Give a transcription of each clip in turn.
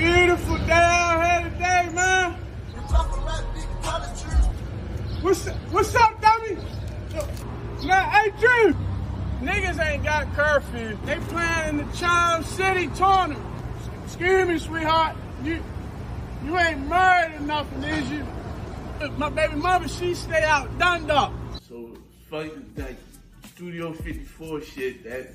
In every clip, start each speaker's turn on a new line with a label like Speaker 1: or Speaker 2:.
Speaker 1: beautiful day out here today, man. What's what's up, dummy? Man, hey Drew. Niggas ain't got curfew. They playing in the Charm City tournament. Excuse me, sweetheart. You you ain't married or nothing, is you? My baby mother, she stay out done up.
Speaker 2: So fuck that Studio 54 shit, that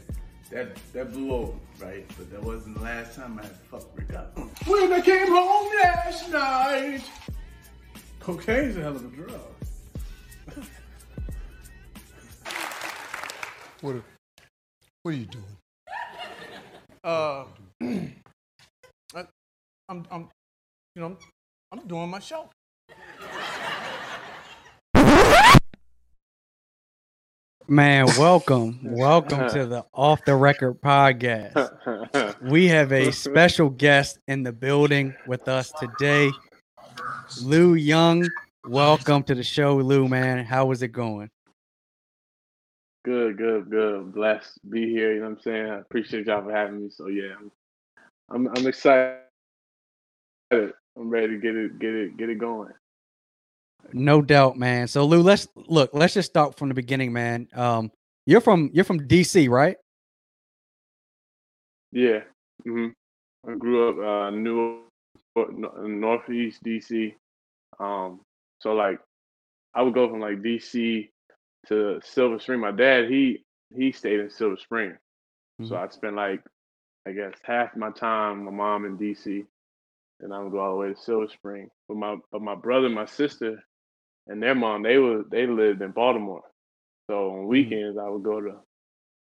Speaker 2: that that blew over, right? But that wasn't the last time I had fucked Rick up.
Speaker 1: When I came home last night. Cocaine's a hell of a drug.
Speaker 3: What, what are you doing?
Speaker 1: Uh, I, I'm, I'm, you know, I'm doing my show.
Speaker 4: Man, welcome. welcome to the Off the Record podcast. We have a special guest in the building with us today. Lou Young, welcome to the show, Lou, man. How is it going?
Speaker 5: Good, good, good. Blessed to be here. You know what I'm saying? I appreciate y'all for having me. So yeah, I'm I'm, I'm excited. I'm ready to get it, get it, get it going.
Speaker 4: No doubt, man. So Lou, let's look, let's just start from the beginning, man. Um, you're from you're from DC, right?
Speaker 5: Yeah. hmm I grew up uh New Northeast DC. Um, so like I would go from like DC to Silver Spring. My dad, he he stayed in Silver Spring. So
Speaker 4: Mhm.
Speaker 5: I'd spend like I guess half my time, my mom in DC, and I would go all the way to Silver Spring. But my but my brother, and my sister, and their mom, they were they lived in Baltimore. So on weekends I would go to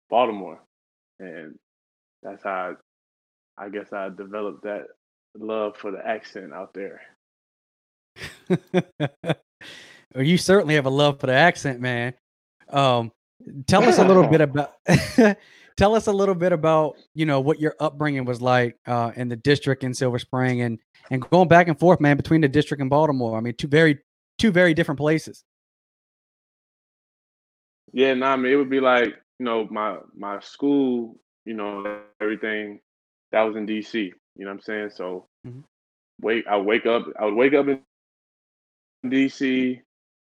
Speaker 5: Baltimore, and that's how I, I guess I developed that love for the accent out there.
Speaker 4: well, you certainly have a love for the accent, man. Um, tell us a little bit about tell us a little bit about you know what your upbringing was like uh, in the district in Silver Spring and and going back and forth, man, between the district and Baltimore. I mean, two very two very different places.
Speaker 5: Yeah, nah, I mean, it would be like, you know, my my school, you know, everything that was in DC. You know what I'm saying? So
Speaker 4: Mhm.
Speaker 5: wake I wake up I would wake up in DC,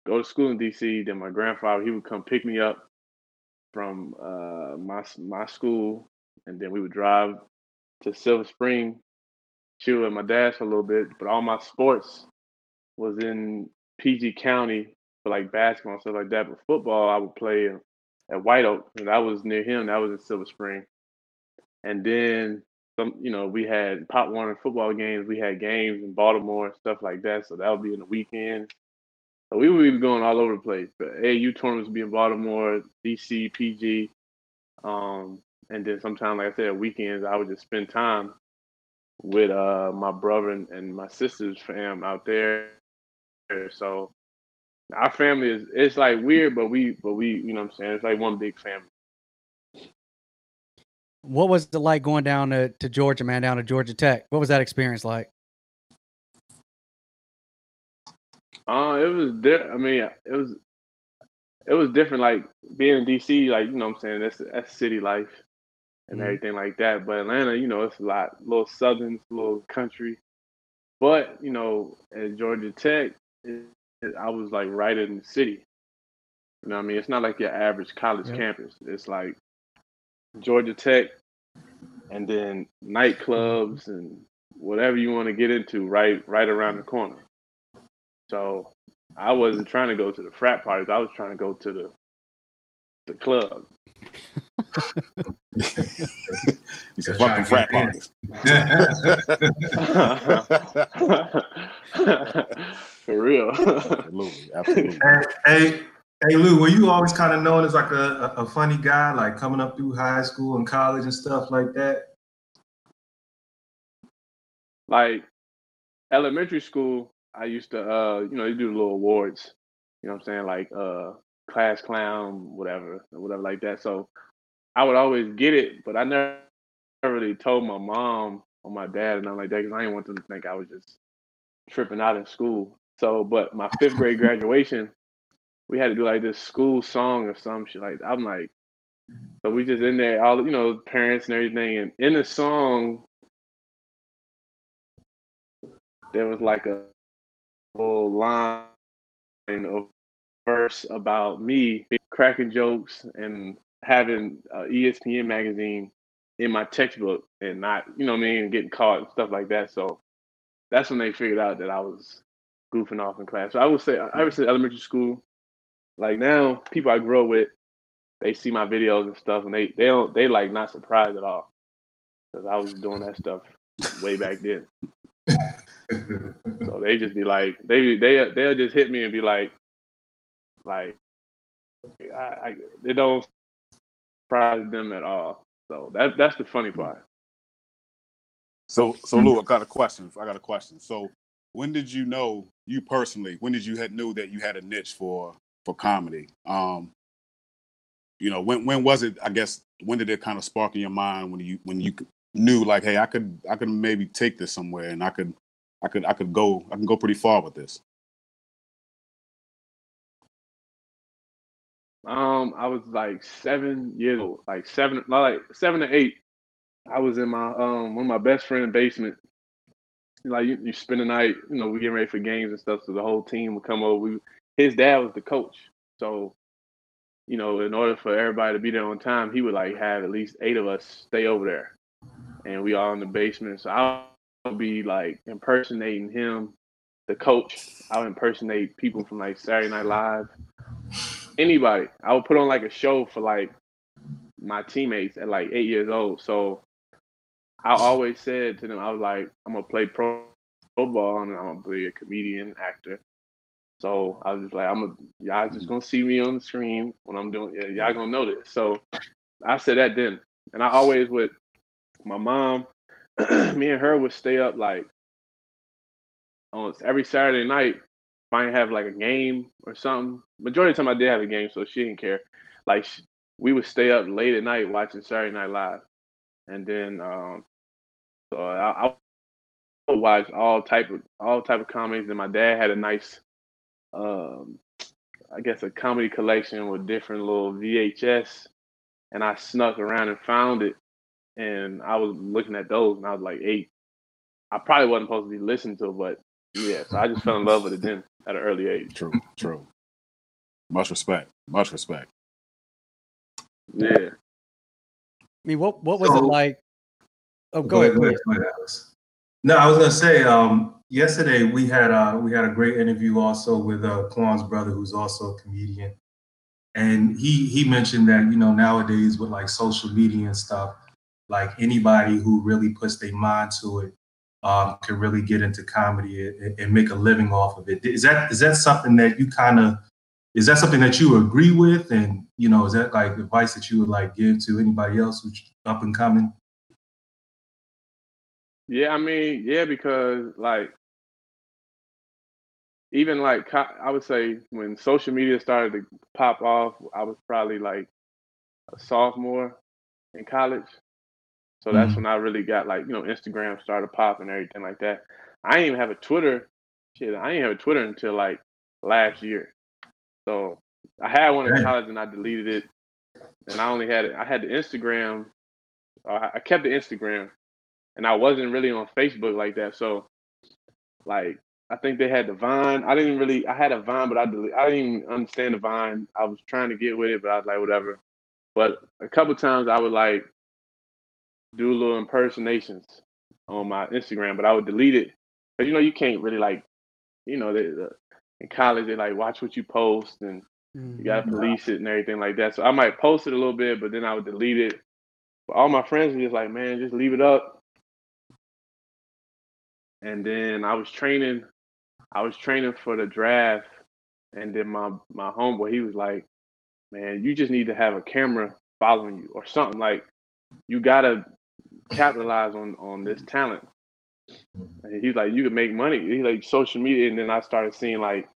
Speaker 5: go to school in DC, then my grandfather he would come pick me up from uh my my school and then we would drive to Silver Spring, chill with my dad for a little bit, but all my sports was in PG County for like basketball and stuff like that. But football, I would play at White Oak, and that was near him. That was in Silver Spring. And then some, you know, we had Pop Warner football games. We had games in Baltimore and stuff like that. So that would be in the weekend. So we would be going all over the place. But AAU tournaments would be in Baltimore, DC, PG. Um, and then sometimes, like I said, weekends I would just spend time with uh my brother and, and my sister's fam out there. So our family is it's like weird, but we but we you know what I'm saying it's like one big family.
Speaker 4: What was it like going down to, to Georgia, man, down to Georgia Tech? What was that experience like?
Speaker 5: Uh, it was di- I mean it was it was different. Like being in DC, like you know what I'm saying that's that's city life and
Speaker 4: Mhm.
Speaker 5: everything like that. But Atlanta, you know, it's a lot, little southern, a little country. But you know, at Georgia Tech, it, it, I was like right in the city. You know what I mean? It's not like your average college
Speaker 4: Yep.
Speaker 5: campus. It's like Georgia Tech and then nightclubs and whatever you want to get into right right around the corner. So I wasn't trying to go to the frat parties. I was trying to go to the the club.
Speaker 6: He said, fuck them frat parties.
Speaker 5: For real.
Speaker 6: Absolutely, absolutely.
Speaker 7: Hey, hey, hey, Lou, were you always kind of known as like a, a, a funny guy, like coming up through high school and college and stuff like that?
Speaker 5: like elementary school, I used to uh, you know, you do little awards, you know what I'm saying, like uh class clown, whatever, or whatever like that. So I would always get it, but I never really told my mom or my dad and nothing like that because I didn't want them to think I was just tripping out in school. So, but my fifth grade graduation, we had to do like this school song or some shit like. I'm like, so we just in there, all you know, parents and everything, and in the song, there was like a little line of verse about me cracking jokes and having ESPN magazine in my textbook and not, you know I mean, getting caught and stuff like that. So that's when they figured out that I was goofing off in class. So I would say, I would say elementary school. Like now, people I grew up with, they see my videos and stuff, and they they don't they like not surprised at all because I was doing that stuff way back then. so they just be like, they they they'll just hit me and be like, like, I, I it don't surprise them at all. So that that's the funny part.
Speaker 6: So, so hmm. Lou, I got a question. I got a question. So, when did you know you personally? When did you had knew that you had a niche for for comedy? Um, you know, when when was it? I guess when did it kind of spark in your mind when you when you knew like, hey, I could I could maybe take this somewhere and I could I could I could go I can go pretty far with this.
Speaker 5: Um, I was like seven years old, like seven, like seven to eight. I was in my um one of my best friend basement. Like you, you spend the night, you know, we getting ready for games and stuff. So the whole team would come over. We, his dad was the coach, so you know, in order for everybody to be there on time, he would like have at least eight of us stay over there, and we all in the basement. So I would be like impersonating him, the coach. I would impersonate people from like Saturday Night Live, anybody. I would put on like a show for like my teammates at like eight years old. So I always said to them, I was like, I'm gonna play pro football and I'm gonna be a comedian, actor. So I was just like, I'm a y'all just gonna see me on the screen when I'm doing y'all gonna know this. So I said that then. And I always would my mom, me and her would stay up like almost every Saturday night. If I didn't have like a game or something, majority of the time I did have a game, so she didn't care. Like we would stay up late at night watching Saturday Night Live, and then um, so I, I would watch all type of all type of comedies. And my dad had a nice, um, I guess, a comedy collection with different little VHS, and I snuck around and found it, and I was looking at those, and I was like eight. I probably wasn't supposed to be listening to, it, but yeah, so I just fell in love with it then at an early age.
Speaker 6: True, true. Much respect. Much respect.
Speaker 5: Yeah.
Speaker 4: I mean, what what was
Speaker 7: So-
Speaker 4: it like? Oh, go, ahead.
Speaker 7: go ahead, go ahead, Alex. No, I was gonna say, um, yesterday we had uh, we had a great interview also with uh, Quan's brother, who's also a comedian, and he he mentioned that you know nowadays with like social media and stuff, like anybody who really puts their mind to it um, can really get into comedy and, and make a living off of it. Is that is that something that you kind of is that something that you agree with, and you know is that like advice that you would like give to anybody else who's up and coming?
Speaker 5: Yeah, I mean, yeah, because like even like I would say when social media started to pop off, I was probably like a sophomore in college. So that's
Speaker 7: Mhm.
Speaker 5: when I really got like, you know, Instagram started popping and everything like that. I didn't even have a Twitter. Shit, I didn't have a Twitter until like last year. So I had one in college and I deleted it. And I only had it. I had the Instagram. Uh, I kept the Instagram, and I wasn't really on Facebook like that. So, like, I think they had the Vine. I didn't really. I had a Vine, but I delete, I didn't even understand the Vine. I was trying to get with it, but I was like, whatever. But a couple times I would like do little impersonations on my Instagram, but I would delete it because you know you can't really like, you know, they, the, in college they like watch what you post and you mm-hmm. gotta police it and everything like that. So I might post it a little bit, but then I would delete it. But all my friends were just like, man, just leave it up. And then I was training, I was training for the draft, and then my my homeboy, he was like, man, you just need to have a camera following you or something like you gotta capitalize on on this talent. And he's like, you could make money. He's like social media, and then I started seeing like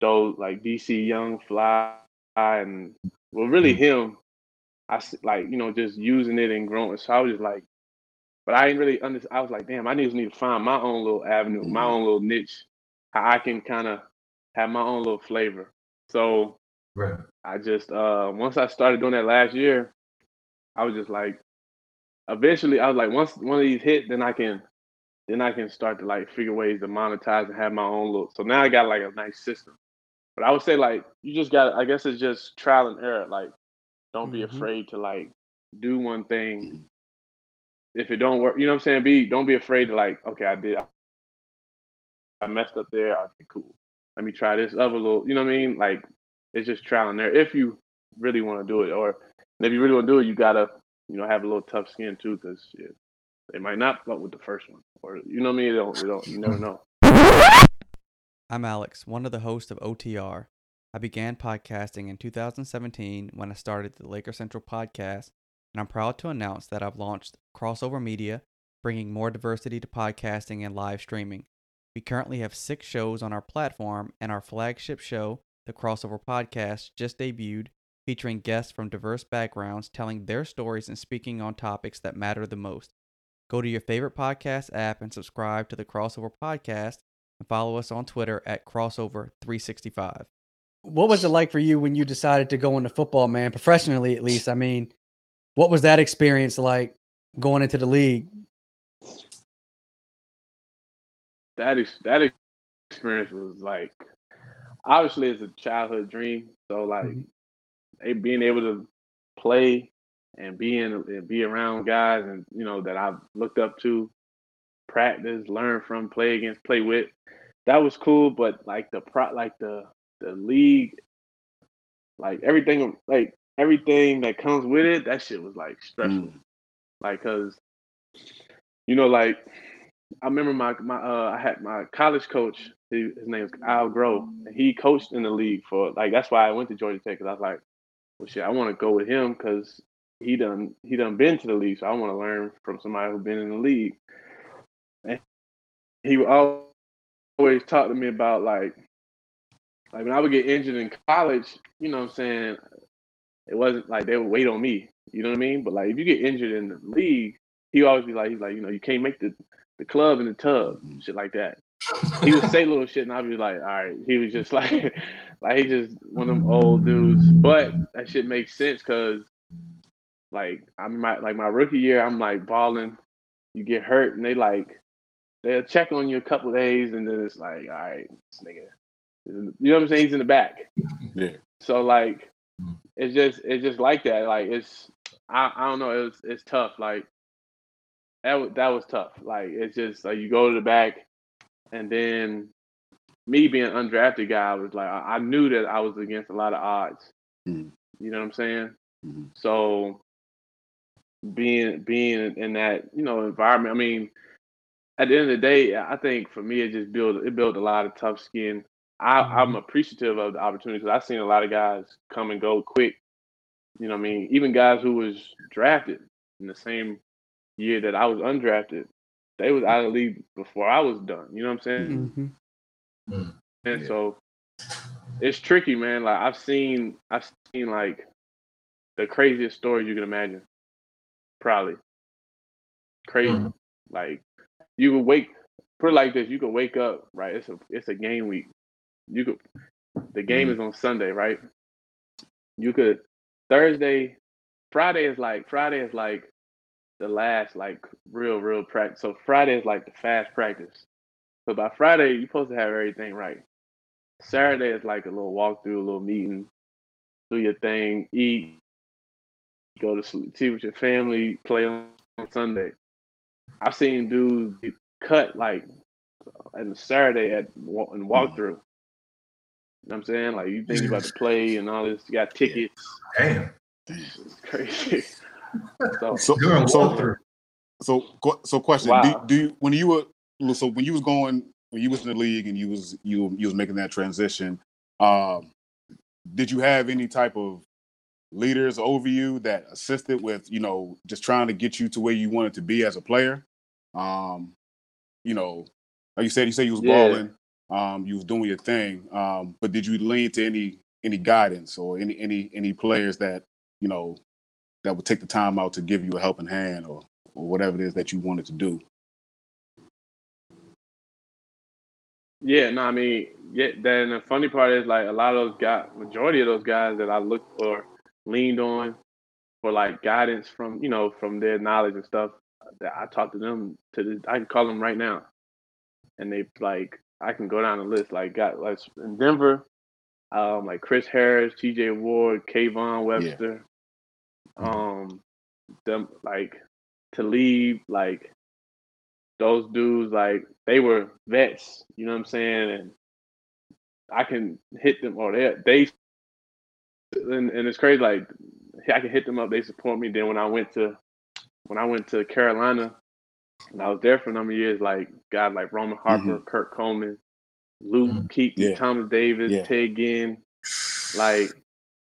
Speaker 5: those like DC Young Fly and well, really mm-hmm. him. I like you know just using it and growing. So I was just like, but I didn't really understand. I was like, damn, I just need to find my own little avenue, my own little niche, how I can kind of have my own little flavor. So
Speaker 7: Right.
Speaker 5: I just uh once I started doing that last year, I was just like eventually I was like once one of these hit, then I can then I can start to like figure ways to monetize and have my own look. So now I got like a nice system. But I would say like you just got I guess it's just trial and error. Like don't be
Speaker 4: Mhm.
Speaker 5: afraid to like do one thing. If it don't work, you know what I'm saying? Be don't be afraid to like, okay, I did I messed up there. Okay, cool. Let me try this other little you know what I mean? Like it's just trial and error if you really want to do it. Or if you really want to do it, you gotta, you know, have a little tough skin too, because they might not fuck with the first one. Or you know what I mean? They don't, they don't you never know.
Speaker 4: I'm Alex, one of the hosts of OTR. I began podcasting in 2017 when I started the Laker Central podcast, and I'm proud to announce that I've launched Crossover Media, bringing more diversity to podcasting and live streaming. We currently have six shows on our platform, and our flagship show, the Crossover Podcast, just debuted, featuring guests from diverse backgrounds telling their stories and speaking on topics that matter the most. Go to your favorite podcast app and subscribe to the Crossover Podcast and follow us on Twitter at crossover365. What was it like for you when you decided to go into football, man, professionally at least? I mean, what was that experience like going into the league?
Speaker 5: That is that experience was like obviously it's a childhood dream. So like
Speaker 4: Mhm.
Speaker 5: they being able to play and being and be around guys and you know that I've looked up to, practice, learn from, play against, play with. That was cool, but like the pro like the the league, like everything like everything that comes with it, that shit was like stressful. Like cause you know, like I remember my my uh I had my college coach, he, his name is Al Groh, and he coached in the league for like that's why I went to Georgia Tech because I was like, well shit, I want to go with him because he done he done been to the league, so I want to learn from somebody who's been in the league. And he would al- always talk to me about like like when I would get injured in college, you know what I'm saying? It wasn't like they would wait on me. You know what I mean? But like if you get injured in the league, he always be like, he's like, you know, you can't make the, the club in the tub, shit like that. He would say little shit and I'd be like, all right. He was just like like he just one of them old dudes. But that shit makes sense because like I'm my like my rookie year, I'm like balling. You get hurt and they like they'll check on you a couple days and then it's like, all right, this nigga. You know what I'm saying? He's in the back.
Speaker 6: Yeah.
Speaker 5: So like it's just it's just like that. Like it's I, I don't know, it was it's tough. Like that was that was tough. Like it's just like you go to the back and then me being an undrafted guy I was like I, I knew that I was against a lot of odds.
Speaker 6: Mhm.
Speaker 5: You know what I'm saying?
Speaker 6: Mhm.
Speaker 5: So being being in that, you know, environment, I mean, at the end of the day, I think for me it just built it built a lot of tough skin. I, I'm appreciative of the opportunity because I've seen a lot of guys come and go quick. You know what I mean? Even guys who was drafted in the same year that I was undrafted, they was out of the league before I was done. You know what I'm saying?
Speaker 4: Mm-hmm.
Speaker 5: And
Speaker 6: Yeah.
Speaker 5: so it's tricky, man. Like I've seen I've seen like the craziest story you can imagine. Probably. Crazy.
Speaker 7: Mhm.
Speaker 5: Like you could wake put it like this, you could wake up, right? It's a it's a game week. You could the game mm-hmm. is on Sunday, right? You could Thursday, Friday is like Friday is like the last like real, real practice. So Friday is like the fast practice. So by Friday, you're supposed to have everything right. Saturday is like a little walkthrough, a little meeting, do your thing, eat, go to sleep, see with your family, play on Sunday. I've seen dudes get cut like on Saturday at wa- in walkthrough. You know what I'm saying? Like you think you about to play and all this, you got tickets.
Speaker 7: Damn.
Speaker 5: It's crazy. so
Speaker 6: So, so, so, so, question:
Speaker 5: Wow.
Speaker 6: do, do you, when you were so when you was going when you was in the league and you was you you was making that transition, um, did you have any type of leaders over you that assisted with you know just trying to get you to where you wanted to be as a player? Um, you know, like you said, you said you was
Speaker 5: Yeah.
Speaker 6: balling, um, you was doing your thing, um, but did you lean to any any guidance or any any any players that you know that would take the time out to give you a helping hand or, or whatever it is that you wanted to do.
Speaker 5: Yeah, no, I mean, yeah. Then the funny part is like a lot of those guys, majority of those guys that I looked for, leaned on for like guidance from you know from their knowledge and stuff. that I talk to them to. I can call them right now, and they like I can go down the list. Like got like in Denver, um, like Chris Harris, T.J. Ward, Kayvon Webster, um, them like Talib, like those dudes, like they were vets. You know what I'm saying? And I can hit them, or they they, and, and it's crazy. Like I can hit them up. They support me. Then when I went to when I went to Carolina, and I was there for a number of years, like guys like Roman Harper, Kurt Coleman, Luke
Speaker 6: Mhm.
Speaker 5: Kuechly,
Speaker 6: Yeah.
Speaker 5: Thomas Davis,
Speaker 6: Yeah.
Speaker 5: Ted Ginn. Like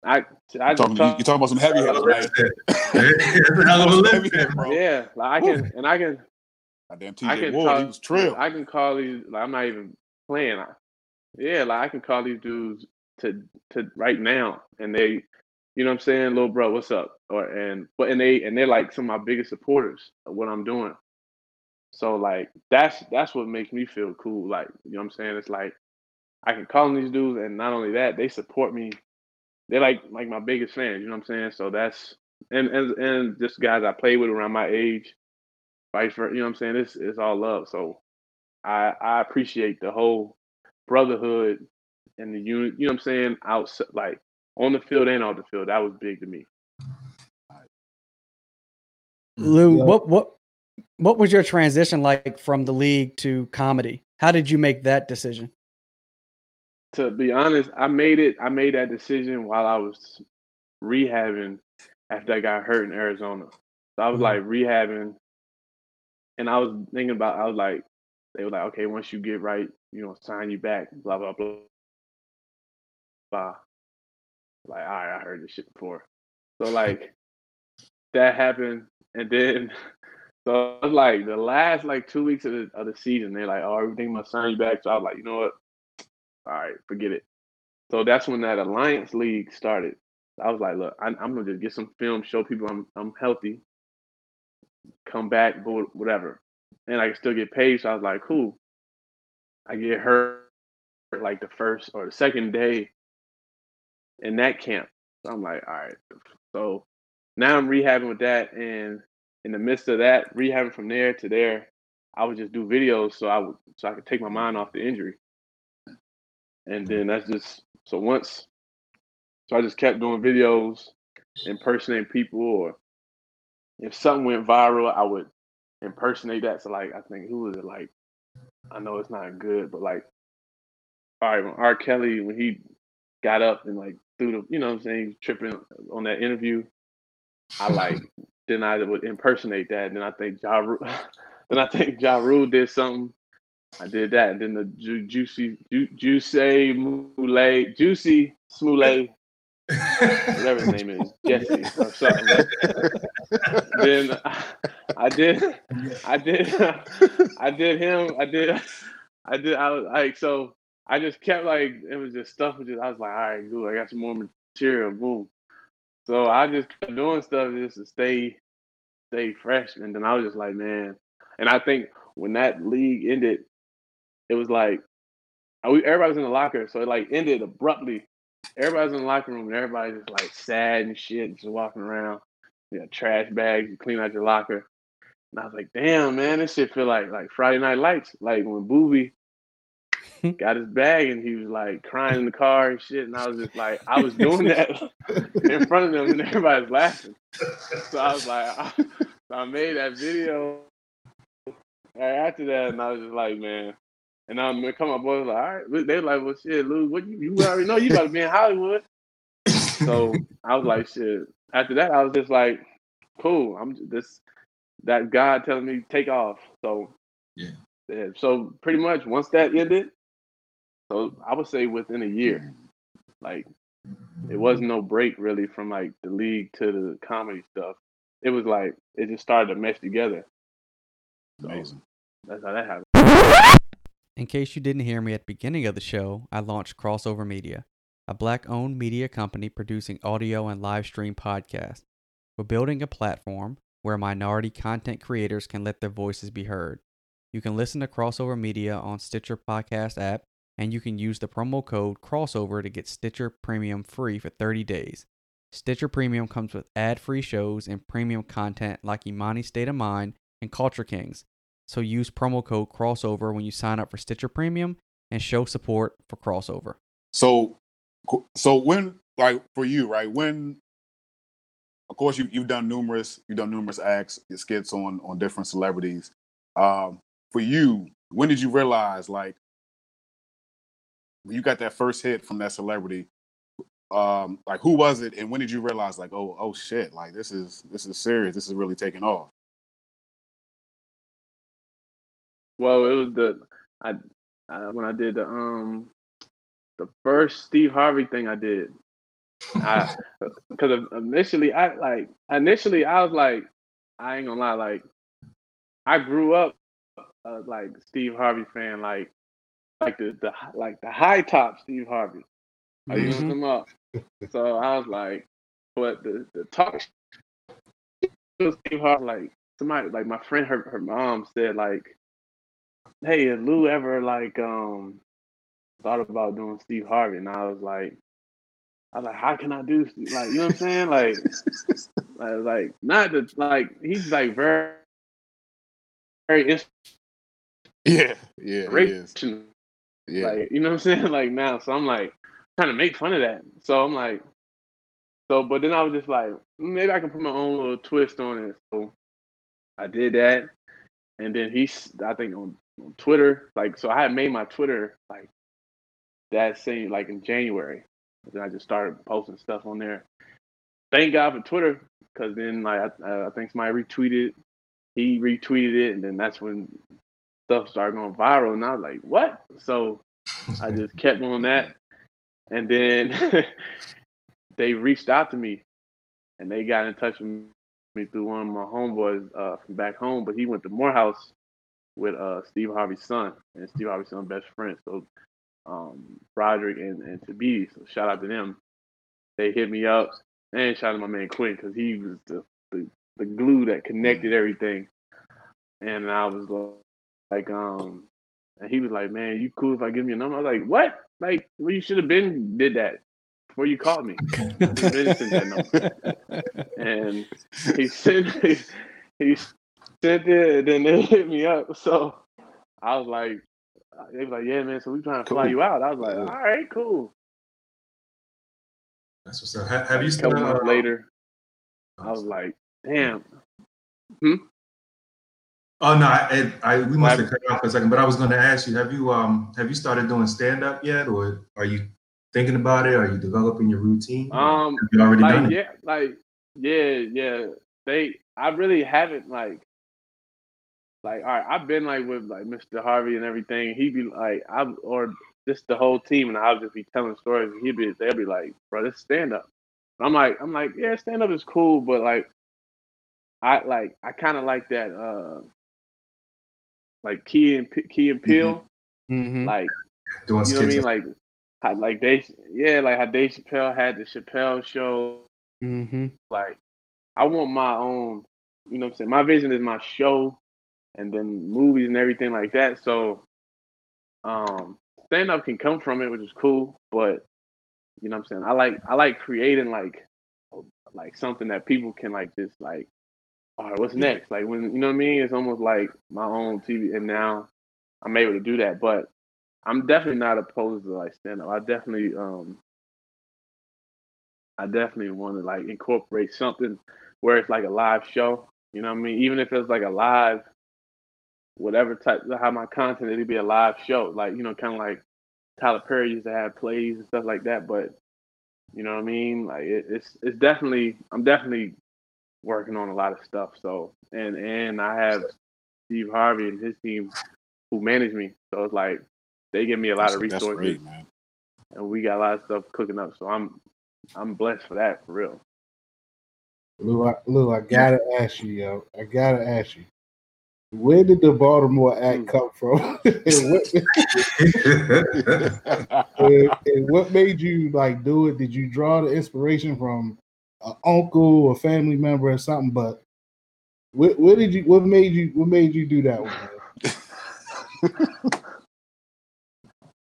Speaker 5: I, I just
Speaker 6: Talking, you,
Speaker 5: talk,
Speaker 6: you talking about some heavy hitters, man.
Speaker 7: That's a hell of a list
Speaker 6: Heavy
Speaker 7: there,
Speaker 6: hitter, bro.
Speaker 5: yeah, like I can, and I can,
Speaker 6: Goddamn
Speaker 5: I
Speaker 6: TJ
Speaker 5: can
Speaker 6: Ward,
Speaker 5: talk,
Speaker 6: he was trill.
Speaker 5: I can call these. Like I'm not even playing. I, yeah, like I can call these dudes to to right now, and they, you know, what I'm saying, little bro, what's up? Or and but and they and they're like some of my biggest supporters of what I'm doing. So like that's that's what makes me feel cool. Like you know, what I'm saying, it's like I can call them these dudes, and not only that, they support me. They're like like my biggest fans. You know what I'm saying? So that's and and and just guys I play with around my age, vice versa. You know what I'm saying? It's it's all love. So I I appreciate the whole brotherhood and the unit. You know what I'm saying? Out like on the field and off the field. That was big to me.
Speaker 4: Lou, what what what was your transition like from the league to comedy? How did you make that decision?
Speaker 5: To be honest, I made it. I made that decision while I was rehabbing after I got hurt in Arizona. So I was
Speaker 7: Mhm.
Speaker 5: like rehabbing, and I was thinking about. I was like, they were like, okay, once you get right, you know, sign you back. Blah blah blah. Blah. Like, all right, I heard this shit before. So like, that happened, and then so it was like the last like two weeks of the of the season, they're like, oh, everything must sign you back. So I was like, you know what? All right, forget it. So that's when that alliance league started. I was like, look, I, I'm gonna just get some film, show people I'm I'm healthy, come back, but whatever, and I can still get paid. So I was like, cool. I get hurt like the first or the second day in that camp. So I'm like, all right. So now I'm rehabbing with that, and in the midst of that, rehabbing from there to there, I would just do videos so I would so I could take my mind off the injury. And mm-hmm. then that's just so once so I just kept doing videos, impersonating people, or if something went viral, I would impersonate that. So like I think who was it like I know it's not good, but like all right, when R. Kelly when he got up and like threw the you know what I'm saying, tripping on that interview, I like then I would impersonate that. And then I think Ja Ru- then I think Ja Rule did something. I did that, and then the ju- juicy ju- juicy Mule juicy Smule whatever his name is Jesse or something. then I, I did I did I did him I did I did I was like so I just kept like it was just stuff just I was like all right good I got some more material boom so I just kept doing stuff just to stay stay fresh. And then I was just like man. And I think when that league ended it was like we, everybody was in the locker so it like ended abruptly. Everybody's in the locker room and everybody's just like sad and shit just walking around. You know trash bags you clean out your locker. And I was like, damn, man, this shit feel like like Friday Night Lights. Like when Boobie Mm-hmm. got his bag and he was like crying in the car and shit. And I was just like, I was doing that in front of them and everybody's laughing. So I was like, I, so I made that video right after that and I was just like, man. And I'm gonna come up, boys like, all right. They like, well, shit, Lou, what you, you already know you got to be in Hollywood. So I was like, shit. After that, I was just like, cool. I'm just, this that God telling me take off. So
Speaker 8: Yeah.
Speaker 5: yeah, So pretty much once that ended, so I would say within a year, mm-hmm. like it wasn't no break really from like the league to the comedy stuff. It was like it just started to mesh together. So
Speaker 6: Amazing.
Speaker 5: that's how that happened.
Speaker 4: In case you didn't hear me at the beginning of the show, I launched Crossover Media, a black owned media company producing audio and live stream podcasts. We're building a platform where minority content creators can let their voices be heard. You can listen to Crossover Media on Stitcher Podcast app, and you can use the promo code CROSSOVER to get Stitcher Premium free for 30 days. Stitcher Premium comes with ad free shows and premium content like Imani State of Mind and Culture Kings. So use promo code crossover when you sign up for Stitcher Premium and show support for crossover.
Speaker 6: So, so when like for you, right? When, of course, you you've done numerous you've done numerous acts, skits on on different celebrities. Um, for you, when did you realize like you got that first hit from that celebrity? Um, like who was it, and when did you realize like, oh, oh shit, like this is this is serious, this is really taking off?
Speaker 5: Well, it was the I, I when I did the um the first Steve Harvey thing I did. I because initially I like initially I was like I ain't gonna lie like I grew up uh, like Steve Harvey fan like like the the like the high top Steve Harvey. Are you
Speaker 4: Mhm.
Speaker 5: him up? So I was like, but the the talk Steve Harvey like somebody like my friend her her mom said like, hey, has Lou ever like um thought about doing Steve Harvey? And I was like, I was like, how can I do Steve- like you know what I'm saying? Like like, like not the like he's like very very
Speaker 6: Yeah, yeah, it is.
Speaker 5: inspirational.
Speaker 6: Yeah,
Speaker 5: Like, you know what I'm saying? Like now, so I'm like trying to make fun of that. So I'm like, so, but then I was just like, maybe I can put my own little twist on it. So I did that, and then he's, I think on, on Twitter, like, so I had made my Twitter like that same, like in January. Then I just started posting stuff on there. Thank God for Twitter, because then like I, I think somebody retweeted, he retweeted it, and then that's when stuff started going viral, and I was like, what? So I just kept on that. And then they reached out to me and they got in touch with me through one of my homeboys uh, from back home, but he went to Morehouse with uh, Steve Harvey's son and Steve Harvey's son best friend. So um, Roderick and, and Tabidi. So shout out to them. They hit me up and shout out to my man Quinn because he was the, the, the glue that connected everything. And I was like, um, and he was like, "Man, you cool if I give you a number?" I was like, "What? Like, well, you should have been did that before you called me." Been sent that number. And he sent he, he sent it, and then they hit me up. So I was like, they was like, "Yeah, man. So we trying to fly
Speaker 6: Cool.
Speaker 5: you out." I was like,
Speaker 6: Cool.
Speaker 5: "All right, cool."
Speaker 7: That's what's up. Ha- Have you
Speaker 5: a couple
Speaker 7: started?
Speaker 5: months
Speaker 7: uh,
Speaker 5: later, I was like, "Damn."
Speaker 7: Oh no, I, I we must have cut off for a second, but I was going to ask you: Have you um have you started doing stand up yet, or are you thinking about it? Are you developing your routine?
Speaker 5: Um,
Speaker 7: have you already done it?
Speaker 5: yeah, like yeah, yeah. They, I really haven't like, like all right. I've been like with like Mr. Harvey and everything. He'd be like, I or just the whole team, and I'll just be telling stories. And he'd be, they'll be like, bro, this stand up. I'm like, I'm like, yeah, stand up is cool, but like, I like, I kind of like that, uh, like Key and P- Key and Peele,
Speaker 4: Mm-hmm.
Speaker 5: like
Speaker 7: Doing
Speaker 5: you know what I
Speaker 7: skits?
Speaker 5: mean, like. How, like they, yeah, like how Dave Chappelle had the Chappelle show,
Speaker 4: Mm-hmm.
Speaker 5: like I want my own, you know what I'm saying? My vision is my show and then movies and everything like that. So um stand up can come from it, which is cool, but you know what I'm saying? I like I like creating like like something that people can like just like all right, what's next? Like when you know what I mean? It's almost like my own TV and now I'm able to do that. But I'm definitely not opposed to like stand up. I definitely um I definitely want to like incorporate something where it's like a live show. You know what I mean? Even if it's like a live, whatever type, of how my content it'd be a live show. Like you know, kind of like Tyler Perry used to have plays and stuff like that. But you know what I mean? Like it, it's it's definitely I'm definitely working on a lot of stuff. So and and I have Steve Harvey and his team who manage me. So it's like they give me a lot
Speaker 6: That's,
Speaker 5: of
Speaker 6: that's
Speaker 5: resources
Speaker 6: great, man.
Speaker 5: and we got a lot of stuff cooking up. So I'm I'm blessed for that for real.
Speaker 8: Lou, I, Lou, I gotta ask you, yo. I gotta ask you. Where did the Baltimore act
Speaker 5: Hmm.
Speaker 8: come from? and, what, and, and what made you like do it? Did you draw the inspiration from an uncle or family member or something? But what, what did you? What made you? What made you do that one?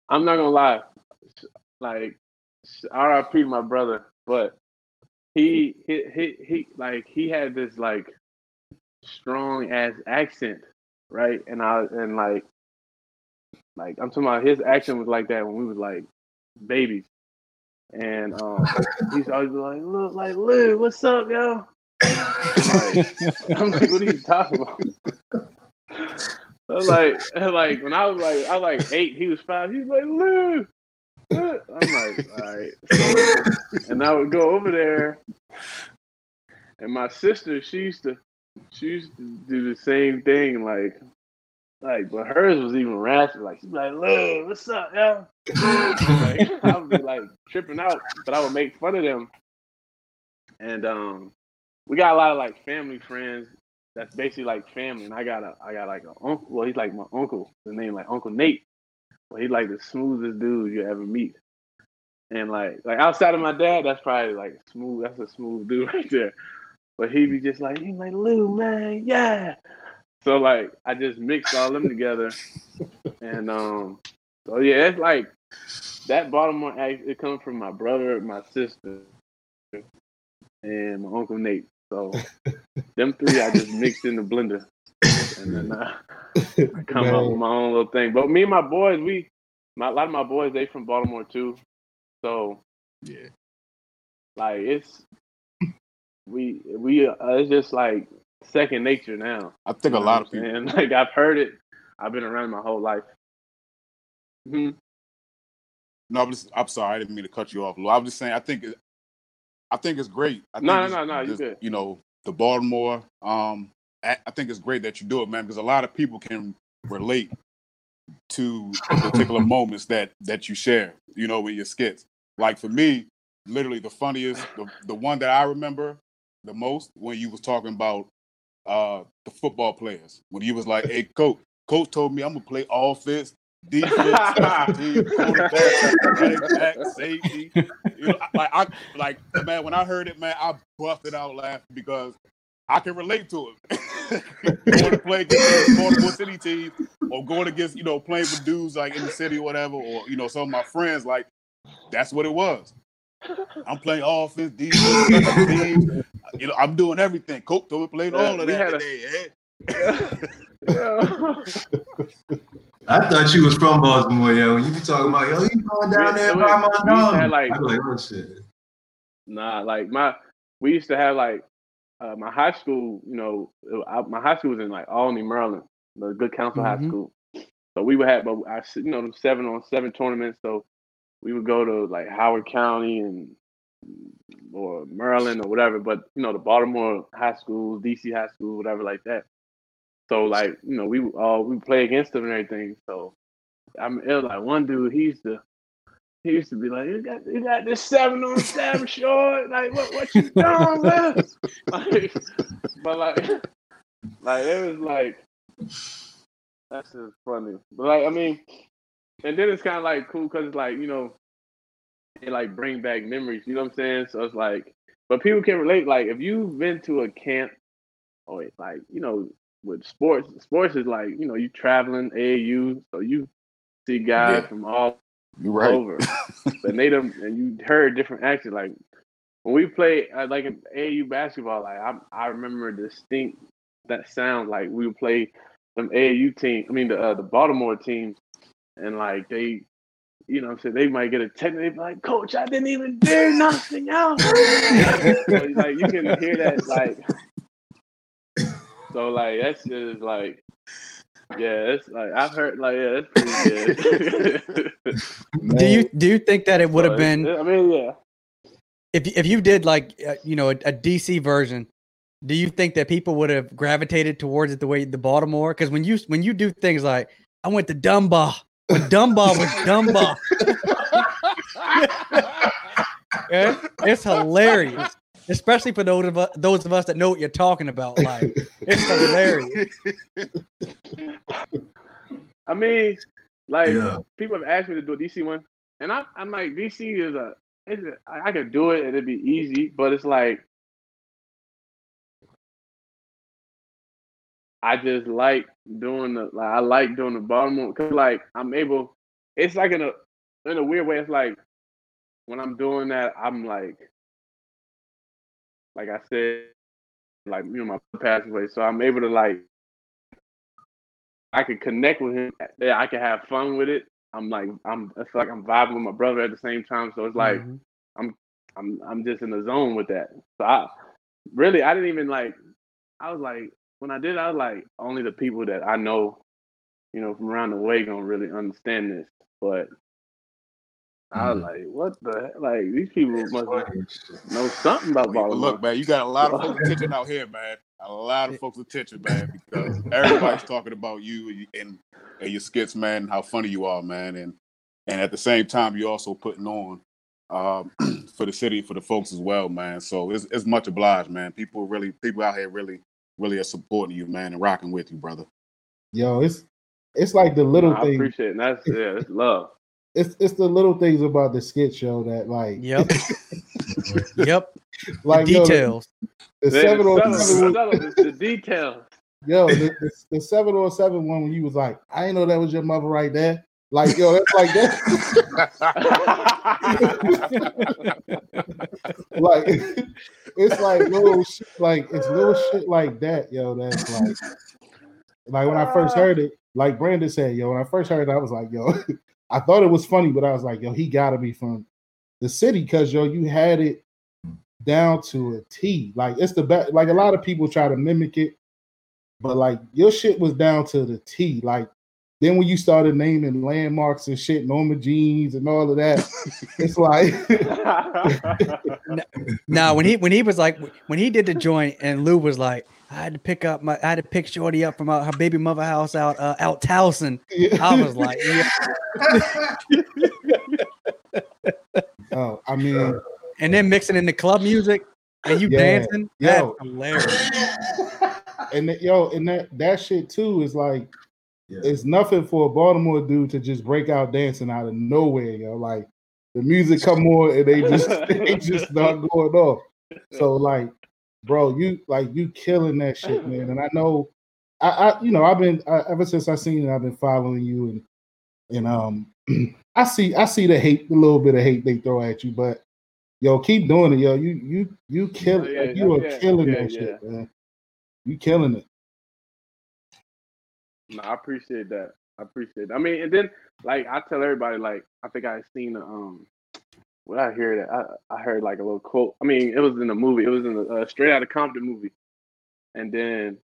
Speaker 5: I'm not gonna lie, like RIP my brother, but he he he, he like he had this like strong ass accent, right? And I and like like I'm talking about his accent was like that when we was like babies. And um he's always be like, look like Lou, what's up, yo? Like, I'm like, what are you talking about? I was like, like when I was like, I was like eight, he was five. He's like, Lou. what?" I'm like, all right. and I would go over there, and my sister, she used to, she used to do the same thing, like, like, but hers was even raspy. Like she'd be like, Lou, what's up, yo? like, I would be like tripping out, but I would make fun of them. And um, we got a lot of like family friends that's basically like family. And I got a, I got like an uncle. Well, he's like my uncle. His name like Uncle Nate. But he's like the smoothest dude you ever meet. And like, like outside of my dad, that's probably like smooth. That's a smooth dude right there. But he be just like, he like Lou, man, yeah. So like, I just mixed all them together, and um, so yeah, it's like that Baltimore act. It comes from my brother, my sister, and my uncle Nate. So them three, I just mixed in the blender, and then uh, I come up with my own little thing. But me and my boys, we, my, a lot of my boys, they from Baltimore too. So
Speaker 6: Yeah.
Speaker 5: like it's we we uh, it's just like second nature now.
Speaker 6: I think a
Speaker 5: You know
Speaker 6: lot of people.
Speaker 5: saying? like I've heard it. I've been around my whole life. hmm
Speaker 6: No, I'm just. I'm sorry. I didn't mean to cut you off, Lou. I was just saying. I think. I think it's great. I think
Speaker 5: No, no, no, no, you good.
Speaker 6: You know, the Baltimore. Um, I, I think it's great that you do it, man, because a lot of people can relate to particular moments that that you share. You know, with your skits. Like for me, literally the funniest, the the one that I remember the most when you was talking about uh the football players when he was like, "Hey, coach, coach told me I'm gonna play offense, defense, special quarterback, running back, safety." You know, like I like man, when I heard it, man, I busted out laughing because I can relate to it. going to play against Baltimore City team, or going against you know playing with dudes like in the city or whatever, or you know some of my friends like that's what it was. I'm playing offense, defense, teams. You know, I'm doing everything. Coach told me played
Speaker 5: Yeah,
Speaker 6: all of that
Speaker 5: had a-
Speaker 6: today. eh?
Speaker 7: I thought you was from Baltimore, yo. When you be talking about, yo, you going down there by my
Speaker 5: we used to
Speaker 7: dog.
Speaker 5: like-
Speaker 7: I be like, oh shit.
Speaker 5: Nah, like my we used to have like uh, my high school. You know, I, my high school was in like Olney, Maryland, the Good Counsel High
Speaker 4: Mhm.
Speaker 5: School. So we would have, but I s- you know, the seven on seven tournaments. So we would go to like Howard County and or Maryland or whatever. But you know, the Baltimore high schools, DC high school, whatever like that. So like you know, we all we play against them and everything. So I'm it was like one dude. He used to he used to be like, "You got you got this seven on seven short. Like what what you doing, man?" Like, but like like it was like that's just funny. But like I mean, and then it's kind of like cool because it's like you know like bring back memories. You know what I'm saying? So it's like, but people can relate. Like if you've been to a camp or like you know with sports, sports is like you know you traveling AAU, so you see guys
Speaker 6: Yeah.
Speaker 5: from all
Speaker 6: You're right.
Speaker 5: over. but they them and you heard different accents. Like when we play uh, like in AAU basketball, like I I remember distinct that sound like we would play them AAU team. I mean the uh, the Baltimore teams, and like they. You know, what I'm saying they might get a text. They be like, "Coach, I didn't even do nothing else." so, like you can hear that, like, so like that's just like, yeah, it's like I've heard, like, yeah, that's pretty good.
Speaker 4: Do you do you think that it would have been
Speaker 5: I mean, yeah.
Speaker 4: if if you did like uh, you know a, a DC version? Do you think that people would have gravitated towards it the way the Baltimore? Because when you when you do things like I went to Dunbar when Dunbar was Dunbar, yeah, it's hilarious. Especially for those of us, those of us that know what you're talking about. Like it's hilarious.
Speaker 5: I mean, like
Speaker 7: Yeah.
Speaker 5: people have asked me to do a DC one, and I, I'm like, DC is a, it's a I, I could do it and it'd be easy, but it's like, I just like doing the, like, I like doing the Baltimore because like I'm able, it's like in a, in a weird way, it's like when I'm doing that, I'm like, like I said, like you know my brother passed so I'm able to like I can connect with him. Yeah, I can have fun with it. I'm like I'm I feel like I'm vibing with my brother at the same time. So it's like
Speaker 4: Mhm.
Speaker 5: I'm I'm I'm just in the zone with that. So I really I didn't even like I was like when I did I was like only the people that I know, you know, from around the way gonna really understand this. But I was like, what the heck? like these people must know something about
Speaker 6: But
Speaker 5: Baltimore.
Speaker 6: look, man, you got a lot of folks attention out here, man. A lot of folks attention, man, because everybody's talking about you and, and your skits, man, and how funny you are, man, and and at the same time, you're also putting on um, for the city, for the folks as well, man. So it's it's much obliged, man. People really, people out here really, really are supporting you, man, and rocking with you, brother.
Speaker 8: Yo, it's it's like the little
Speaker 5: I
Speaker 8: things.
Speaker 5: appreciate it. That's yeah, it's love.
Speaker 8: It's it's the little things about the skit show that like
Speaker 4: Yep. yep.
Speaker 8: like
Speaker 4: the
Speaker 8: yo, the-
Speaker 4: details.
Speaker 8: the
Speaker 5: The,
Speaker 8: seven on seven
Speaker 5: the, the details.
Speaker 8: Yo, the, the, the seven on seven one when you was like, I didn't know that was your mother right there. Like, yo, that's like that. like, it's like little shit, like it's little shit like that, yo. That's like, like when I first uh. heard it, like Brandon said, yo. When I first heard it, I was like, yo, I thought it was funny, but I was like, yo, he gotta be from the city because yo, you had it down to a T. Like it's the best. Like a lot of people try to mimic it, but like your shit was down to the T. Like then when you started naming landmarks and shit, Norma Jeans and all of that, it's like
Speaker 4: No, when he when he was like when he did the joint and Lou was like, I had to pick up my I had to pick Shorty up from her baby mother house out uh, out Towson. I was like, yeah.
Speaker 8: oh, I mean,
Speaker 4: and then mixing in the club music and you
Speaker 8: Yeah.
Speaker 4: dancing.
Speaker 8: Yo.
Speaker 4: That's hilarious.
Speaker 8: and that, yo, and that that shit too is like it's nothing for a Baltimore dude to just break out dancing out of nowhere, yo. Like the music come on and they just they just start going off. So like, bro, you like you killing that shit, man. And I know, I, I you know I've been I, ever since I seen it, I've been following you and and um I see I see the hate, the little bit of hate they throw at you, but yo, keep doing it, yo. You you you kill
Speaker 5: Oh, yeah,
Speaker 8: like, you are
Speaker 5: yeah,
Speaker 8: killing
Speaker 5: yeah,
Speaker 8: that
Speaker 5: yeah.
Speaker 8: shit, man. You killing it.
Speaker 5: No, I appreciate that. I appreciate. It. I mean, and then like I tell everybody, like I think I seen um, what I hear that I I heard like a little quote. I mean, it was in a movie. It was in a uh, Straight Outta Compton movie, and then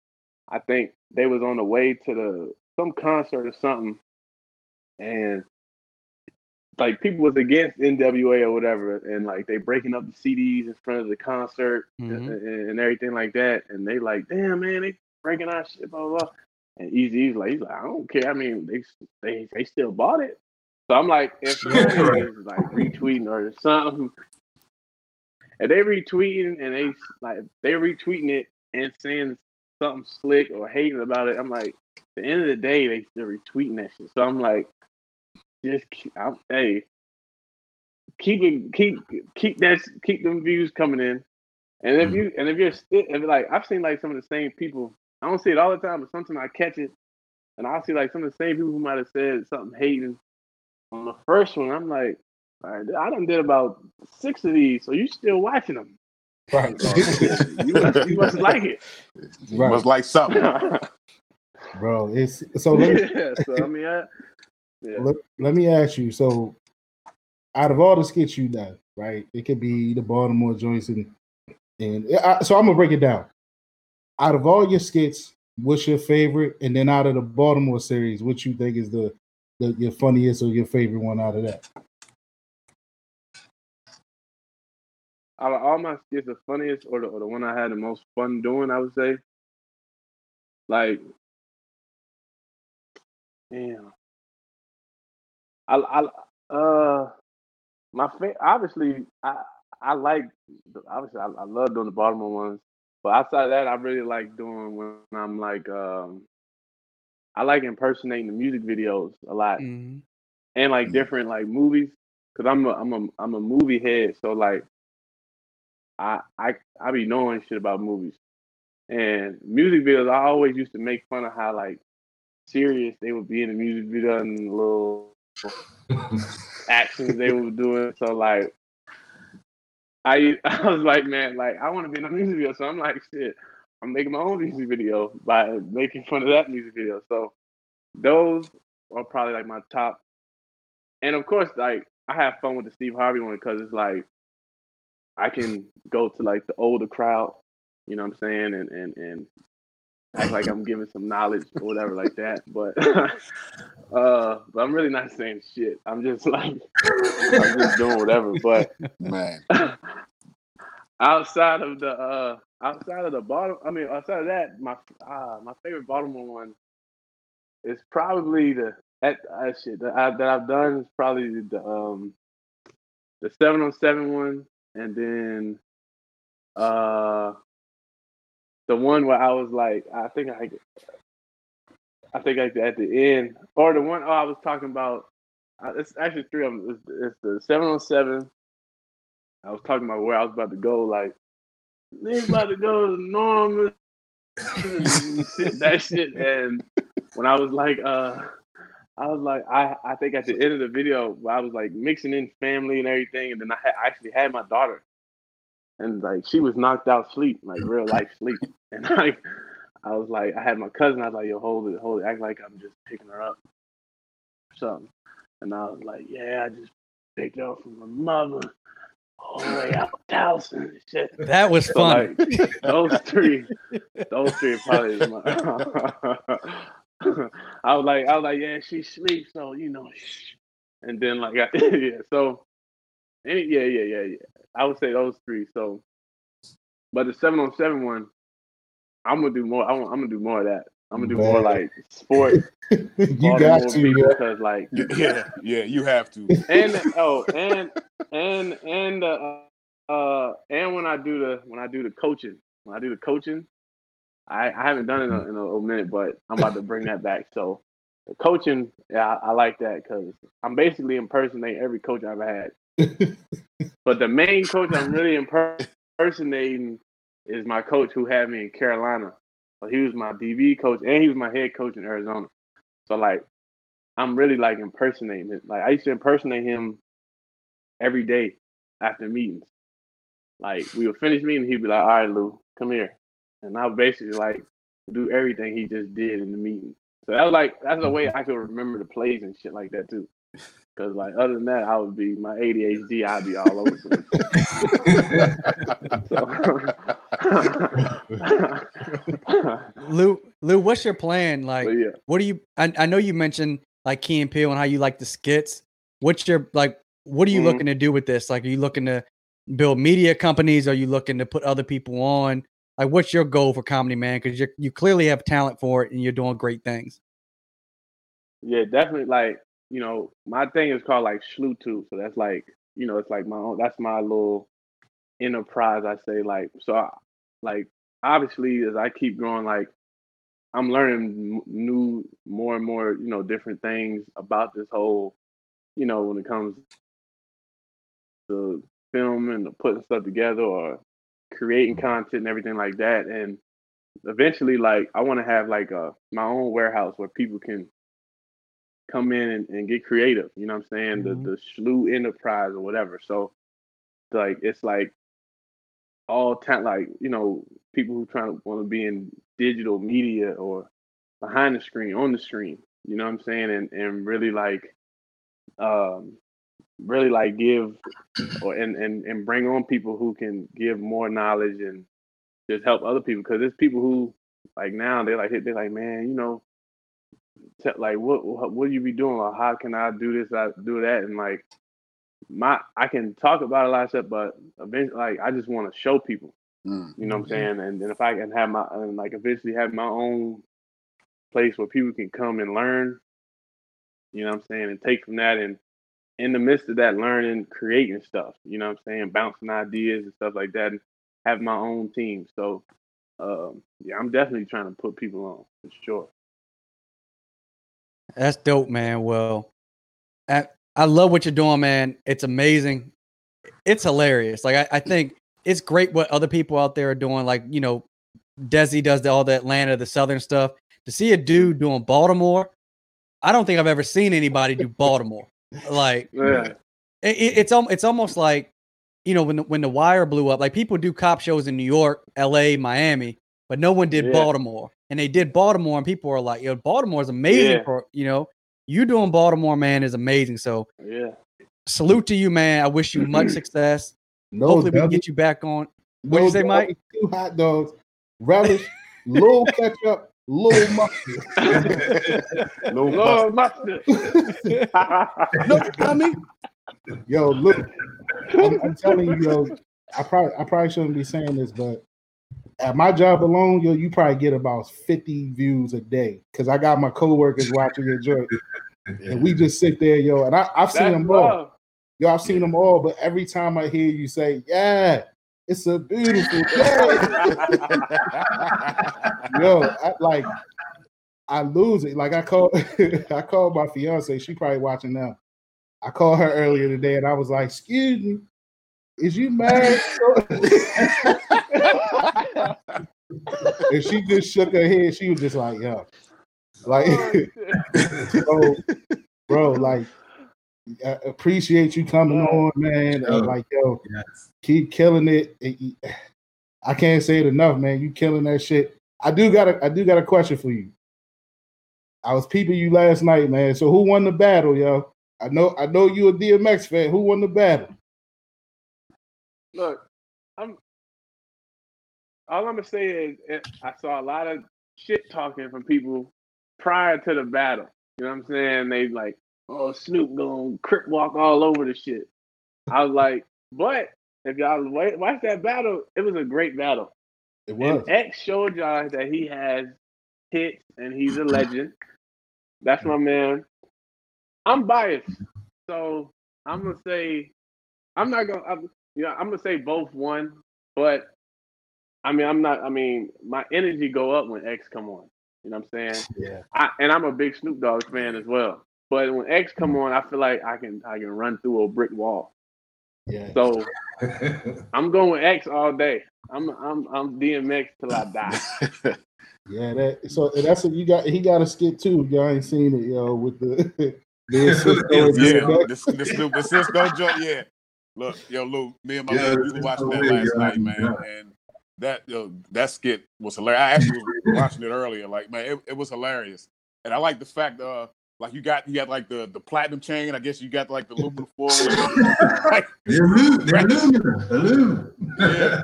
Speaker 5: I think they was on the way to the some concert or something, and like people was against NWA or whatever, and like they breaking up the CDs in front of the concert and,
Speaker 4: Mhm.
Speaker 5: and, and everything like that, and they like, damn man, they breaking our shit, blah blah. blah. And Eazy's like, he's like, I don't care. I mean, they they they still bought it. So I'm like, if like retweeting or something, and they retweeting and they like they retweeting it and saying something slick or hating about it, I'm like, at the end of the day, they still retweeting that shit. So I'm like, just keep, I'm, hey, keep it, keep keep that keep them views coming in. And if mm-hmm. you and if you're still if like I've seen like some of the same people. I don't see it all the time, but sometimes I catch it, and I'll see like some of the same people who might have said something hating on the first one. I'm like, all right, I done did about six of these, so you still watching them?
Speaker 8: Right.
Speaker 5: you, must, you must like it,
Speaker 6: You must like something.
Speaker 8: Bro, it's so let me,
Speaker 5: yeah. So I mean, I, yeah.
Speaker 8: let, let me ask you. So, out of all the skits you done, right? It could be the Baltimore joints, and and I, so I'm gonna break it down. Out of all your skits, what's your favorite? And then out of the Baltimore series, what you think is the, the your funniest or your favorite one out of that?
Speaker 5: out of all my skits, the funniest or the, or the one I had the most fun doing, I would say, like, damn, I, I, uh, my fa- obviously, I, I like, obviously, I, I love doing the Baltimore ones, but outside of that, I really like doing when I'm like, um, I like impersonating the music videos a lot
Speaker 4: Mhm.
Speaker 5: and like different like movies because I'm a I'm a I'm a movie head so like I I I be knowing shit about movies. And music videos I always used to make fun of how like serious they would be in the music video and the little actions they were doing. So like I I was like man like I want to be in a music video so I'm like shit I'm making my own music video by making fun of that music video. So those are probably like my top. And of course, like I have fun with the Steve Harvey one because it's like I can go to like the older crowd, you know what I'm saying, and and and act like I'm giving some knowledge or whatever like that. But uh but I'm really not saying shit. I'm just like I'm just doing whatever. But
Speaker 6: Man.
Speaker 5: outside of the uh outside of the bottom I mean outside of that, my uh my favorite Baltimore one is probably the that uh, shit that, I, that I've done is probably the um the seven on seven one and then uh the one where I was like I think I I think like at the end or the one oh I was talking about uh, it's actually three of them it's, it's the seven on seven. I was talking about where I was about to go like niggas about to go to Norman. That shit and when I was like uh I was like I I think at the end of the video I was like mixing in family and everything and then I had, I actually had my daughter and like she was knocked out sleep like real life sleep and like I was like I had my cousin I was like yo hold it hold it act like I'm just picking her up or something and I was like yeah I just picked her up from my mother all the way out house and shit
Speaker 4: That was
Speaker 5: so
Speaker 4: fun.
Speaker 5: like those three, those three probably my. I was like, I was like, yeah, she sleeps, so you know, shh. and then like, I, yeah, so, any, yeah, yeah, yeah, yeah. I would say those three. So, but the seven on seven one, I'm gonna do more. I want, I'm gonna do more of that. I'm gonna do more like sport.
Speaker 8: you got to, yeah.
Speaker 5: because like
Speaker 6: Yeah, yeah, you have to.
Speaker 5: and oh and and and uh, uh and when I do the when I do the coaching when I do the coaching I, I haven't done it in a, in a minute but I'm about to bring that back so the coaching yeah I, I like that because I'm basically impersonating every coach I've ever had but the main coach I'm really impersonating is my coach who had me in Carolina he was my DB coach and he was my head coach in Arizona so like I'm really like impersonating it. Like I used to impersonate him every day after meetings. Like we would finish meeting, he'd be like, "All right, Lou, come here," and I would basically like do everything he just did in the meeting. So that was like that's the way I could remember the plays and shit like that too. Because like other than that, I would be my ADHD. I'd be all over the place.
Speaker 4: Lou, Lou, what's your plan? Like,
Speaker 5: yeah.
Speaker 4: what do you? I, I know you mentioned like Key and Peele and how you like the skits. What's your like? What are you
Speaker 5: Mhm.
Speaker 4: looking to do with this? Like, are you looking to build media companies? Are you looking to put other people on? Like, what's your goal for comedy, man? Because you you clearly have talent for it and you're doing great things.
Speaker 5: Yeah, definitely. Like, you know, my thing is called like Schlutu. So that's like, you know, it's like my own, that's my little enterprise, I say. Like, so, I, like, obviously, as I keep growing, like, I'm learning new, more and more, you know, different things about this whole, you know, when it comes to film and putting stuff together or creating content and everything like that. And eventually, like, I want to have like a my own warehouse where people can come in and, and get creative. You know what I'm saying?
Speaker 4: Mhm.
Speaker 5: The the Shlu Enterprise or whatever. So like it's like all talent like, you know, people who trying to want to be in digital media or behind the screen, on the screen. You know what I'm saying? And and really like um really like give or and, and and bring on people who can give more knowledge and just help other people because there's people who like now they're like they're like man you know te- like what what what you be doing? Or how can I do this I do that? And like my I can talk about a lot of stuff but eventually like I just want to show people.
Speaker 6: Mm.
Speaker 5: you know what I'm saying? And then if I can have my and like eventually have my own place where people can come and learn you know what I'm saying? And take from that and in the midst of that learning creating stuff you know what I'm saying? Bouncing ideas and stuff like that and have my own team. So um yeah I'm definitely trying to put people on for sure
Speaker 4: That's dope, man. Well, I, I love what you're doing, man. It's amazing. It's hilarious. Like I, I think it's great what other people out there are doing. Like you know, Desi does the, all the Atlanta, the Southern stuff. To see a dude doing Baltimore, I don't think I've ever seen anybody do Baltimore. Like
Speaker 5: yeah
Speaker 4: it, it- it's it's almost like you know when the, when the wire blew up like people do cop shows in new york la miami but no one did
Speaker 5: Yeah.
Speaker 4: Baltimore. And they did Baltimore, and people were like, "Yo, Baltimore is amazing
Speaker 5: Yeah.
Speaker 4: for you know, you doing Baltimore, man, is amazing." So
Speaker 5: Yeah.
Speaker 4: salute to you, man. I wish you much success.
Speaker 8: No,
Speaker 4: Hopefully, we can get you back on. What'd you say,
Speaker 8: double,
Speaker 4: Mike?
Speaker 8: Two hot dogs, relish, little ketchup, little mustard.
Speaker 6: No
Speaker 5: Lord mustard.
Speaker 8: no, dummy. Yo, look, I'm, I'm telling you, yo, I probably I probably shouldn't be saying this, but at my job alone, yo, you probably get about 50 views a day because I got my coworkers watching your joint, and we just sit there, yo, and I, I've seen
Speaker 5: That's
Speaker 8: them all. Yo, I've seen them all, but every time I hear you say, "Yeah, it's a beautiful day," yo, I, like I lose it. Like I call, I called my fiance. She probably watching now. I called her earlier today, and I was like, "Excuse me, is you mad?" and she just shook her head. She was just like, "Yo, like, oh, so, bro, like." I appreciate you coming on, man.
Speaker 7: Sure.
Speaker 8: like, yo,
Speaker 7: Yes.
Speaker 8: keep killing it. It- I can't say it enough, man. You killing that shit. I do got a I do got a question for you. I was peeping you last night, man. So who won the battle, yo? I know I know you a DMX fan. Who won the battle?
Speaker 5: Look, I'm. All I'm gonna say is eh, I saw a lot of shit talking from people prior to the battle. You know what I'm saying? They like, oh Snoop going crip walk all over the shit. I was like, but if y'all watch that battle, it was a great battle.
Speaker 8: It was.
Speaker 5: And X showed y'all that he has hits and he's a legend. That's my man. I'm biased, so I'm gonna say I'm not gonna. I'm, you know, I'm gonna say both won, but I mean, I'm not. I mean, my energy go up when X come on. You know what I'm saying?
Speaker 8: Yeah.
Speaker 5: I, and I'm a big Snoop Dogg fan as well. But when X come on, I feel like I can I can run through a brick wall.
Speaker 8: Yeah.
Speaker 5: So I'm going with X all day. I'm I'm I'm DMX till I die.
Speaker 8: Yeah, that so that's what you got he got a skit too. Y'all ain't seen it, yo, with the the Cisco and
Speaker 6: yeah,
Speaker 8: DMX.
Speaker 6: this this Snoop Cisco joint. Yeah, look, yo, Lou, me and my
Speaker 7: Yeah,
Speaker 6: man, we were watching that last
Speaker 7: yeah,
Speaker 6: night, man,
Speaker 7: yeah.
Speaker 6: and that yo, that skit was hilarious. I actually was watching it earlier. Like, man, it, it was hilarious, and I like the fact, uh, like you got you got like the the platinum chain. I guess you got like the aluminum foil. like,
Speaker 7: The alu- the aluminum, aluminum.
Speaker 6: Yeah.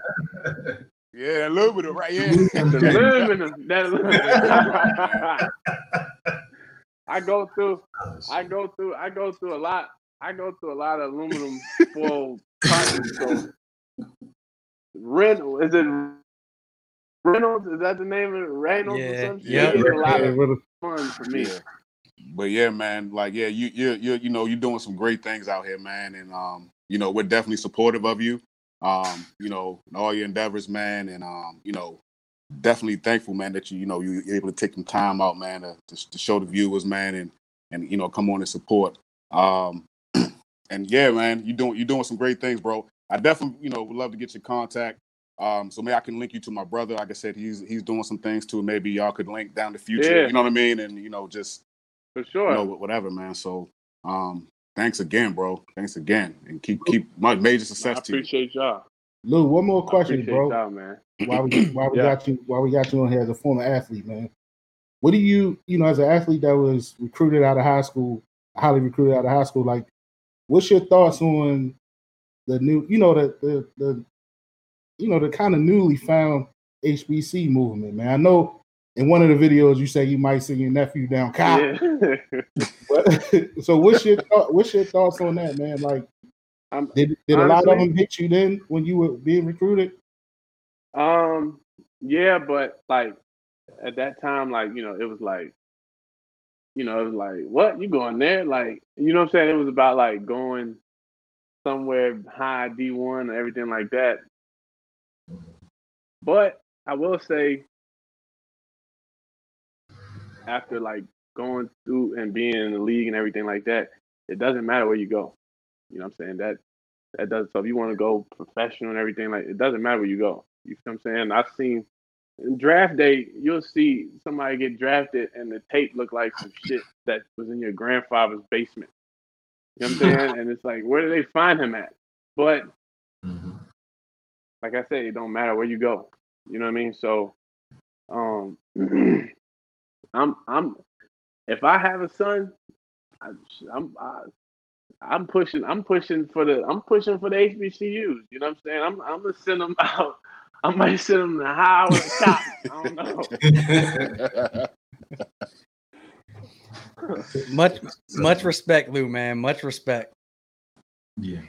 Speaker 6: yeah, aluminum, right? Yeah.
Speaker 5: Aluminum, that aluminum. I go through I go through I go through a lot I go through a lot of aluminum foil cotton. So Reynolds is it Reynolds? Is that the name of it? Reynolds or
Speaker 4: Yeah,
Speaker 5: some shit?
Speaker 4: yep.
Speaker 5: It's a lot
Speaker 8: Yeah,
Speaker 5: of fun for me.
Speaker 6: Yeah. But yeah, man, like yeah, you you you you know you're doing some great things out here, man, and um, you know we're definitely supportive of you, um, you know all your endeavors, man, and um, you know definitely thankful, man, that you you know you- you're able to take some time out, man, to, to, to show the viewers, man, and and you know come on and support. Um, and yeah, man, you doing you're doing some great things, bro. I definitely you know would love to get your contact. Um, so maybe I can link you to my brother. Like I said, he's he's doing some things too. Maybe y'all could link down the future.
Speaker 5: Yeah.
Speaker 6: You know what I mean? And you know just
Speaker 5: For sure.
Speaker 6: you know, whatever, man. So, um, thanks again, bro. Thanks again, and keep keep my major
Speaker 5: I
Speaker 6: success to you.
Speaker 5: appreciate y'all.
Speaker 8: Lou, one more question, bro.
Speaker 5: y'all, man.
Speaker 8: While we while we
Speaker 5: Yeah.
Speaker 8: got you Why we got you on here as a former athlete, man. What do you you know as an athlete that was recruited out of high school, highly recruited out of high school, like what's your thoughts on the new you know the the, the you know the kind of newly found HBC movement, man. I know in one of the videos you say you might see your nephew down cop.
Speaker 5: Yeah.
Speaker 8: So what's your thought, what's your thoughts on that, man? Like
Speaker 5: I'm,
Speaker 8: did did a lot of them hit you then when you were being recruited?
Speaker 5: Um, yeah, but like at that time, like you know, it was like, you know, it was like, what you going there? Like, you know what I'm saying? It was about like going somewhere high D one and everything like that. But I will say, after like going through and being in the league and everything like that, it doesn't matter where you go. You know what I'm saying? That that does so if you want to go professional and everything like it doesn't matter where you go. You feel what I'm saying? I've seen draft day, you'll see somebody get drafted and the tape look like some shit that was in your grandfather's basement. You know what I'm saying? and it's like, where do they find him at? But
Speaker 7: Mhm.
Speaker 5: like I said, it don't matter where you go. You know what I mean? So Um, I'm I'm if I have a son, I, I'm I, I'm pushing I'm pushing for the I'm pushing for the HBCUs. You know what I'm saying? I'm I'm gonna send them out. I might send them to Howard. I don't know.
Speaker 4: Much much respect, Lou, man. Much respect.
Speaker 7: Yeah.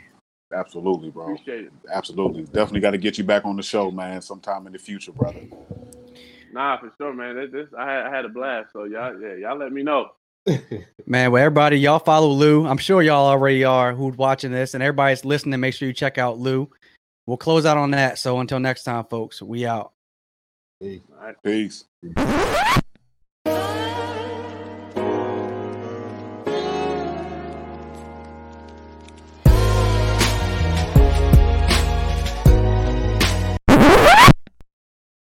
Speaker 6: Absolutely, bro.
Speaker 5: Appreciate it.
Speaker 6: Absolutely. Definitely got to get you back on the show, man, sometime in the future, brother.
Speaker 5: Nah, for sure, man. This, this I had I had a blast. So y'all yeah, y'all let me know.
Speaker 4: Man, well, everybody, y'all follow Lou. I'm sure y'all already are who's watching this, and everybody's listening. Make sure you check out Lou. We'll close out on that. So until next time, folks, we out.
Speaker 5: All right.
Speaker 6: Peace.